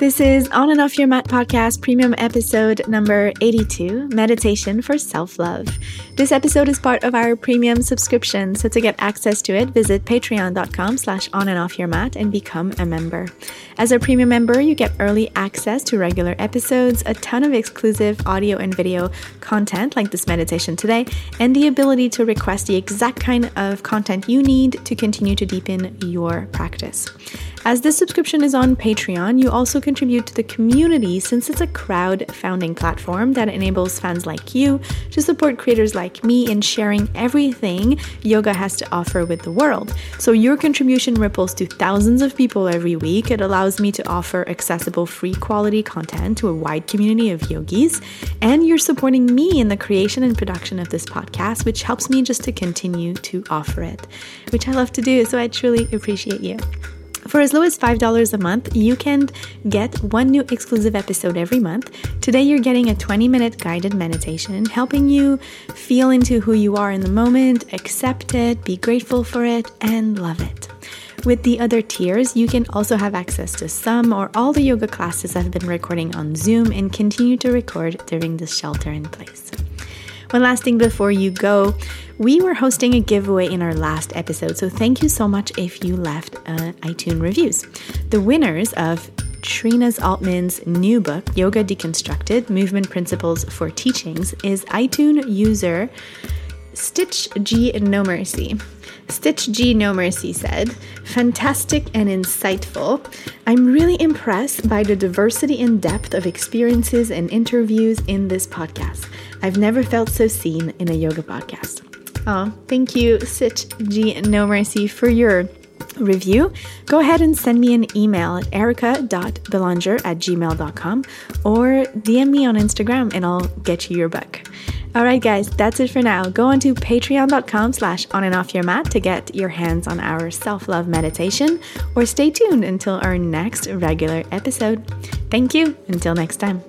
This is On and Off Your Mat podcast, premium episode number 82 Meditation for Self Love. This episode is part of our premium subscription, so to get access to it, visit patreon.com slash on and off your mat and become a member. As a premium member, you get early access to regular episodes, a ton of exclusive audio and video content like this meditation today, and the ability to request the exact kind of content you need to continue to deepen your practice. As this subscription is on Patreon, you also contribute to the community since it's a crowd-funding platform that enables fans like you to support creators like me in sharing everything yoga has to offer with the world. So your contribution ripples to thousands of people every week. It allows me to offer accessible free quality content to a wide community of yogis, and you're supporting me in the creation and production of this podcast, which helps me just to continue to offer it, which I love to do. So I truly appreciate you. For as low as $5 a month, you can get one new exclusive episode every month. Today, you're getting a 20 minute guided meditation, helping you feel into who you are in the moment, accept it, be grateful for it, and love it. With the other tiers, you can also have access to some or all the yoga classes I've been recording on Zoom and continue to record during this shelter in place. One last thing before you go, we were hosting a giveaway in our last episode, so thank you so much if you left uh, iTunes reviews. The winners of Trina Altman's new book, Yoga Deconstructed Movement Principles for Teachings, is iTunes user Stitch G No Mercy. Stitch G No Mercy said, Fantastic and insightful. I'm really impressed by the diversity and depth of experiences and interviews in this podcast. I've never felt so seen in a yoga podcast. Oh, thank you, Stitch G No Mercy, for your review, go ahead and send me an email at erica.belanger at gmail.com or DM me on Instagram and I'll get you your book. All right, guys, that's it for now. Go on to patreon.com slash on and off your mat to get your hands on our self-love meditation or stay tuned until our next regular episode. Thank you. Until next time.